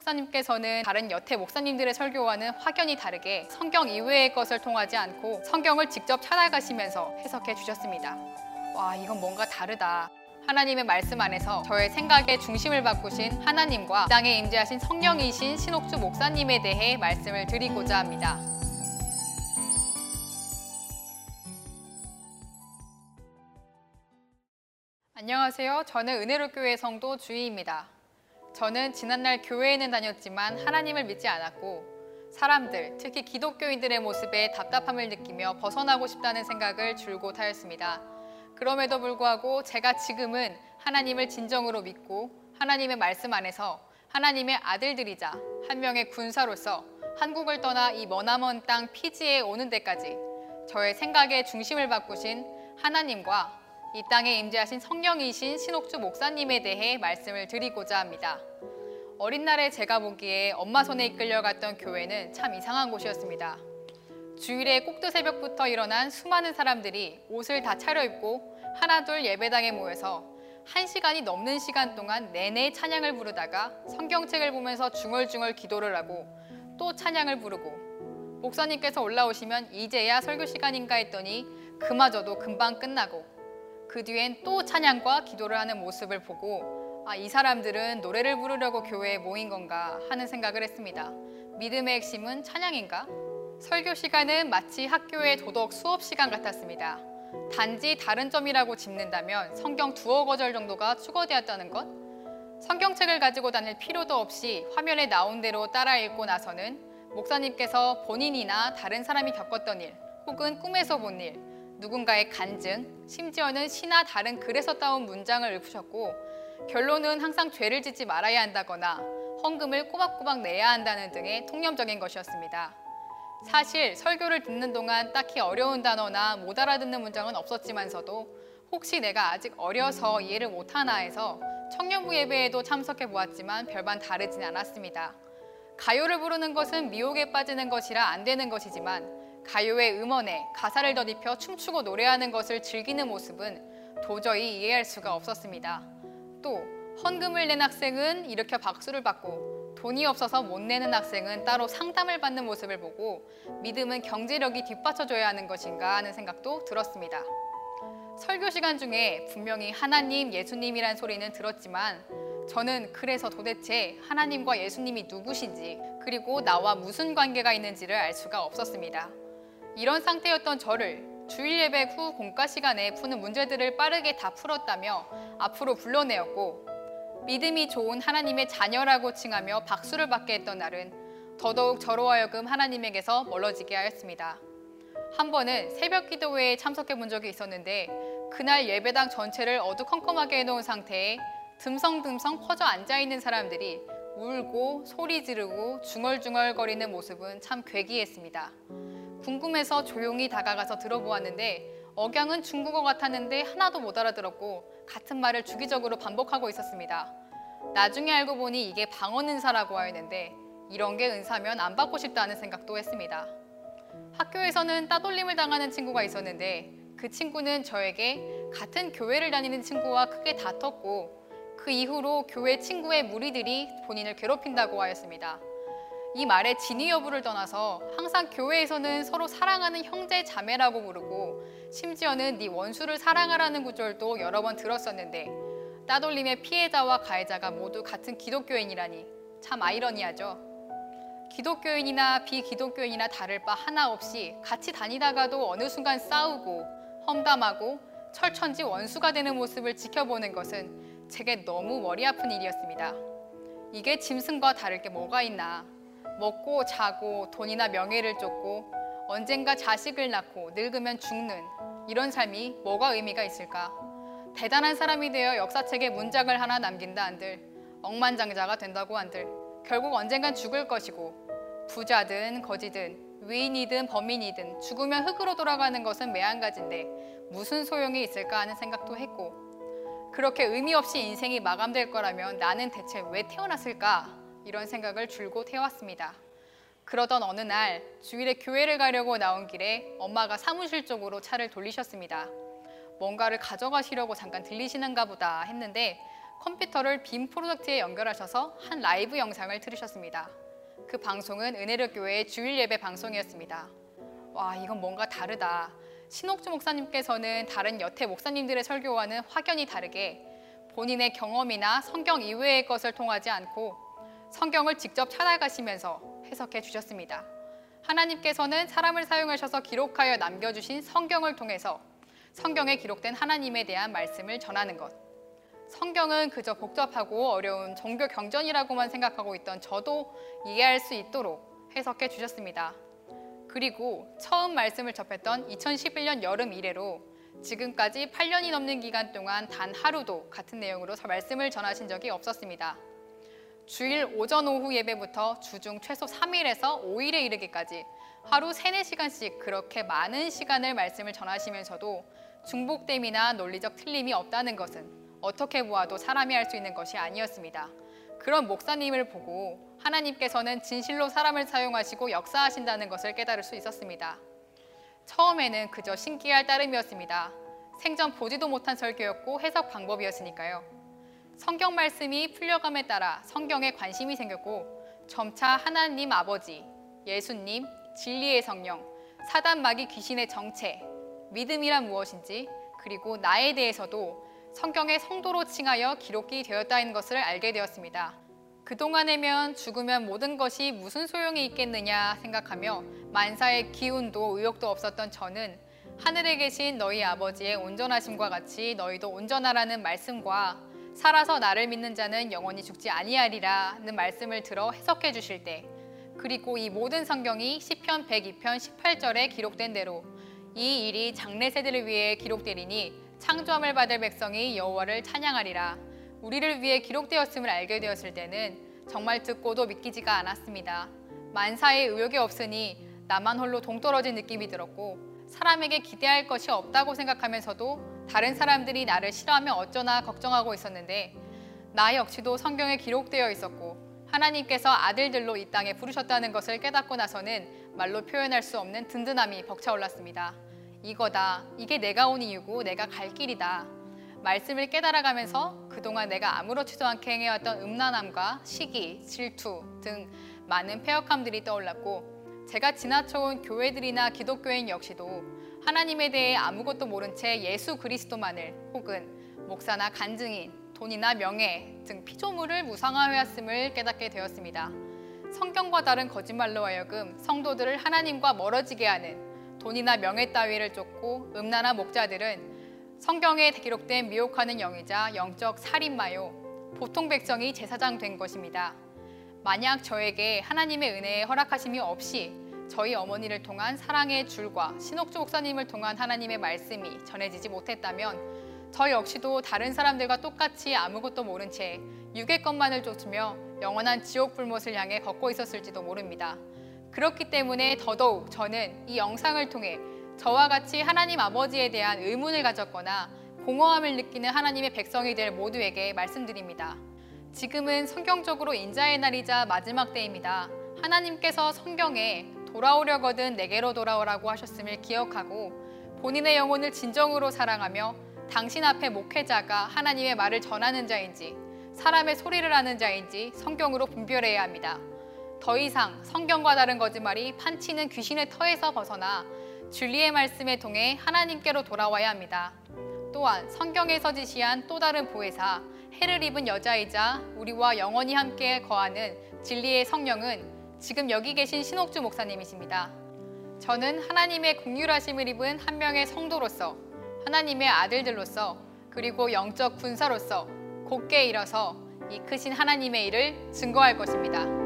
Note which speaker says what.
Speaker 1: 목사님께서는 다른 여태 목사님들의 설교와는 확연히 다르게 성경 이외의 것을 통하지 않고 성경을 직접 찾아가시면서 해석해 주셨습니다. 와, 이건 뭔가 다르다. 하나님의 말씀 안에서 저의 생각의 중심을 바꾸신 하나님과 땅에 임재하신 성령이신 신옥주 목사님에 대해 말씀을 드리고자 합니다. 안녕하세요. 저는 은혜로 교회 성도 주희입니다. 저는 지난날 교회에는 다녔지만 하나님을 믿지 않았고 사람들, 특히 기독교인들의 모습에 답답함을 느끼며 벗어나고 싶다는 생각을 줄곧 하였습니다. 그럼에도 불구하고 제가 지금은 하나님을 진정으로 믿고 하나님의 말씀 안에서 하나님의 아들들이자 한 명의 군사로서 한국을 떠나 이 머나먼 땅 피지에 오는 데까지 저의 생각의 중심을 바꾸신 하나님과 이 땅에 임재하신 성령이신 신옥주 목사님에 대해 말씀을 드리고자 합니다. 어린 날에 제가 보기에 엄마 손에 이끌려갔던 교회는 참 이상한 곳이었습니다. 주일에 꼭두 새벽부터 일어난 수많은 사람들이 옷을 다 차려입고 하나둘 예배당에 모여서 한 시간이 넘는 시간 동안 내내 찬양을 부르다가 성경책을 보면서 중얼중얼 기도를 하고 또 찬양을 부르고 목사님께서 올라오시면 이제야 설교 시간인가 했더니 그마저도 금방 끝나고 그 뒤엔 또 찬양과 기도를 하는 모습을 보고 아, 이 사람들은 노래를 부르려고 교회에 모인 건가 하는 생각을 했습니다. 믿음의 핵심은 찬양인가? 설교 시간은 마치 학교의 도덕 수업 시간 같았습니다. 단지 다른 점이라고 짚는다면 성경 두어 거절 정도가 추가되었다는 것? 성경책을 가지고 다닐 필요도 없이 화면에 나온 대로 따라 읽고 나서는 목사님께서 본인이나 다른 사람이 겪었던 일 혹은 꿈에서 본 일, 누군가의 간증, 심지어는 시나 다른 글에서 따온 문장을 읊으셨고 결론은 항상 죄를 짓지 말아야 한다거나 헌금을 꼬박꼬박 내야 한다는 등의 통념적인 것이었습니다. 사실 설교를 듣는 동안 딱히 어려운 단어나 못 알아듣는 문장은 없었지만서도 혹시 내가 아직 어려서 이해를 못하나 해서 청년부 예배에도 참석해 보았지만 별반 다르진 않았습니다. 가요를 부르는 것은 미혹에 빠지는 것이라 안 되는 것이지만 가요의 음원에 가사를 덧입혀 춤추고 노래하는 것을 즐기는 모습은 도저히 이해할 수가 없었습니다. 또 헌금을 낸 학생은 일으켜 박수를 받고 돈이 없어서 못 내는 학생은 따로 상담을 받는 모습을 보고 믿음은 경제력이 뒷받쳐줘야 하는 것인가 하는 생각도 들었습니다. 설교 시간 중에 분명히 하나님, 예수님이란 소리는 들었지만 저는 그래서 도대체 하나님과 예수님이 누구신지 그리고 나와 무슨 관계가 있는지를 알 수가 없었습니다. 이런 상태였던 저를 주일 예배 후 공과 시간에 푸는 문제들을 빠르게 다 풀었다며 앞으로 불러내었고 믿음이 좋은 하나님의 자녀라고 칭하며 박수를 받게 했던 날은 더더욱 저로 하여금 하나님에게서 멀어지게 하였습니다. 한 번은 새벽 기도회에 참석해 본 적이 있었는데 그날 예배당 전체를 어두컴컴하게 해놓은 상태에 듬성듬성 퍼져 앉아있는 사람들이 울고 소리 지르고 중얼중얼거리는 모습은 참 괴기했습니다. 궁금해서 조용히 다가가서 들어보았는데 억양은 중국어 같았는데 하나도 못 알아들었고 같은 말을 주기적으로 반복하고 있었습니다. 나중에 알고 보니 이게 방언 은사라고 하였는데 이런 게 은사면 안 받고 싶다는 생각도 했습니다. 학교에서는 따돌림을 당하는 친구가 있었는데 그 친구는 저에게 같은 교회를 다니는 친구와 크게 다퉜고 그 이후로 교회 친구의 무리들이 본인을 괴롭힌다고 하였습니다. 이 말의 진위 여부를 떠나서 항상 교회에서는 서로 사랑하는 형제 자매라고 부르고 심지어는 네 원수를 사랑하라는 구절도 여러 번 들었었는데 따돌림의 피해자와 가해자가 모두 같은 기독교인이라니 참 아이러니하죠. 기독교인이나 비기독교인이나 다를 바 하나 없이 같이 다니다가도 어느 순간 싸우고 험담하고 철천지 원수가 되는 모습을 지켜보는 것은 제게 너무 머리 아픈 일이었습니다. 이게 짐승과 다를 게 뭐가 있나 먹고 자고 돈이나 명예를 쫓고 언젠가 자식을 낳고 늙으면 죽는 이런 삶이 뭐가 의미가 있을까? 대단한 사람이 되어 역사책에 문장을 하나 남긴다 한들 억만장자가 된다고 한들 결국 언젠간 죽을 것이고 부자든 거지든 위인이든 범인이든 죽으면 흙으로 돌아가는 것은 매한가지인데 무슨 소용이 있을까 하는 생각도 했고 그렇게 의미 없이 인생이 마감될 거라면 나는 대체 왜 태어났을까 이런 생각을 줄곧 해왔습니다. 그러던 어느 날 주일에 교회를 가려고 나온 길에 엄마가 사무실 쪽으로 차를 돌리셨습니다. 뭔가를 가져가시려고 잠깐 들리시는가 보다 했는데 컴퓨터를 빔 프로젝트에 연결하셔서 한 라이브 영상을 들으셨습니다. 그 방송은 은혜력 교회의 주일 예배 방송이었습니다. 와, 이건 뭔가 다르다. 신옥주 목사님께서는 다른 여태 목사님들의 설교와는 확연히 다르게 본인의 경험이나 성경 이외의 것을 통하지 않고 성경을 직접 찾아가시면서 해석해 주셨습니다. 하나님께서는 사람을 사용하셔서 기록하여 남겨주신 성경을 통해서 성경에 기록된 하나님에 대한 말씀을 전하는 것. 성경은 그저 복잡하고 어려운 종교 경전이라고만 생각하고 있던 저도 이해할 수 있도록 해석해 주셨습니다. 그리고 처음 말씀을 접했던 2011년 여름 이래로 지금까지 8년이 넘는 기간 동안 단 하루도 같은 내용으로 말씀을 전하신 적이 없었습니다. 주일 오전 오후 예배부터 주중 최소 3일에서 5일에 이르기까지 하루 3, 4시간씩 그렇게 많은 시간을 말씀을 전하시면서도 중복됨이나 논리적 틀림이 없다는 것은 어떻게 보아도 사람이 할 수 있는 것이 아니었습니다. 그런 목사님을 보고 하나님께서는 진실로 사람을 사용하시고 역사하신다는 것을 깨달을 수 있었습니다. 처음에는 그저 신기할 따름이었습니다. 생전 보지도 못한 설교였고 해석 방법이었으니까요. 성경 말씀이 풀려감에 따라 성경에 관심이 생겼고 점차 하나님 아버지, 예수님, 진리의 성령, 사단 마귀 귀신의 정체, 믿음이란 무엇인지 그리고 나에 대해서도 성경의 성도로 칭하여 기록이 되었다는 것을 알게 되었습니다. 그동안에면 죽으면 모든 것이 무슨 소용이 있겠느냐 생각하며 만사의 기운도 의욕도 없었던 저는 하늘에 계신 너희 아버지의 온전하심과 같이 너희도 온전하라는 말씀과 살아서 나를 믿는 자는 영원히 죽지 아니하리라는 말씀을 들어 해석해 주실 때 그리고 이 모든 성경이 시편 102편 18절에 기록된 대로 이 일이 장래 세대를 위해 기록되리니 창조함을 받을 백성이 여호와를 찬양하리라. 우리를 위해 기록되었음을 알게 되었을 때는 정말 듣고도 믿기지가 않았습니다. 만사에 의욕이 없으니 나만 홀로 동떨어진 느낌이 들었고 사람에게 기대할 것이 없다고 생각하면서도 다른 사람들이 나를 싫어하면 어쩌나 걱정하고 있었는데 나 역시도 성경에 기록되어 있었고 하나님께서 아들들로 이 땅에 부르셨다는 것을 깨닫고 나서는 말로 표현할 수 없는 든든함이 벅차올랐습니다. 이거다. 이게 내가 온 이유고 내가 갈 길이다. 말씀을 깨달아가면서 그동안 내가 아무렇지도 않게 행해왔던 음란함과 시기, 질투 등 많은 폐역함들이 떠올랐고 제가 지나쳐온 교회들이나 기독교인 역시도 하나님에 대해 아무것도 모른 채 예수 그리스도만을 혹은 목사나 간증인, 돈이나 명예 등 피조물을 무상화해왔음을 깨닫게 되었습니다. 성경과 다른 거짓말로 하여금 성도들을 하나님과 멀어지게 하는 돈이나 명예 따위를 쫓고 음란한 목자들은 성경에 기록된 미혹하는 영이자 영적 살인마요 보통 백성이 제사장 된 것입니다. 만약 저에게 하나님의 은혜에 허락하심이 없이 저희 어머니를 통한 사랑의 줄과 신옥주 목사님을 통한 하나님의 말씀이 전해지지 못했다면 저 역시도 다른 사람들과 똑같이 아무것도 모른 채 육의 것만을 쫓으며 영원한 지옥 불못을 향해 걷고 있었을지도 모릅니다. 그렇기 때문에 더더욱 저는 이 영상을 통해 저와 같이 하나님 아버지에 대한 의문을 가졌거나 공허함을 느끼는 하나님의 백성이 될 모두에게 말씀드립니다. 지금은 성경적으로 인자의 날이자 마지막 때입니다. 하나님께서 성경에 돌아오려거든 내게로 돌아오라고 하셨음을 기억하고 본인의 영혼을 진정으로 사랑하며 당신 앞에 목회자가 하나님의 말을 전하는 자인지 사람의 소리를 하는 자인지 성경으로 분별해야 합니다. 더 이상 성경과 다른 거짓말이 판치는 귀신의 터에서 벗어나 진리의 말씀에 통해 하나님께로 돌아와야 합니다. 또한 성경에서 지시한 또 다른 보혜사 해를 입은 여자이자 우리와 영원히 함께 거하는 진리의 성령은 지금 여기 계신 신옥주 목사님이십니다. 저는 하나님의 국률하심을 입은 한 명의 성도로서 하나님의 아들들로서 그리고 영적 군사로서 곧게 일어서 이 크신 하나님의 일을 증거할 것입니다.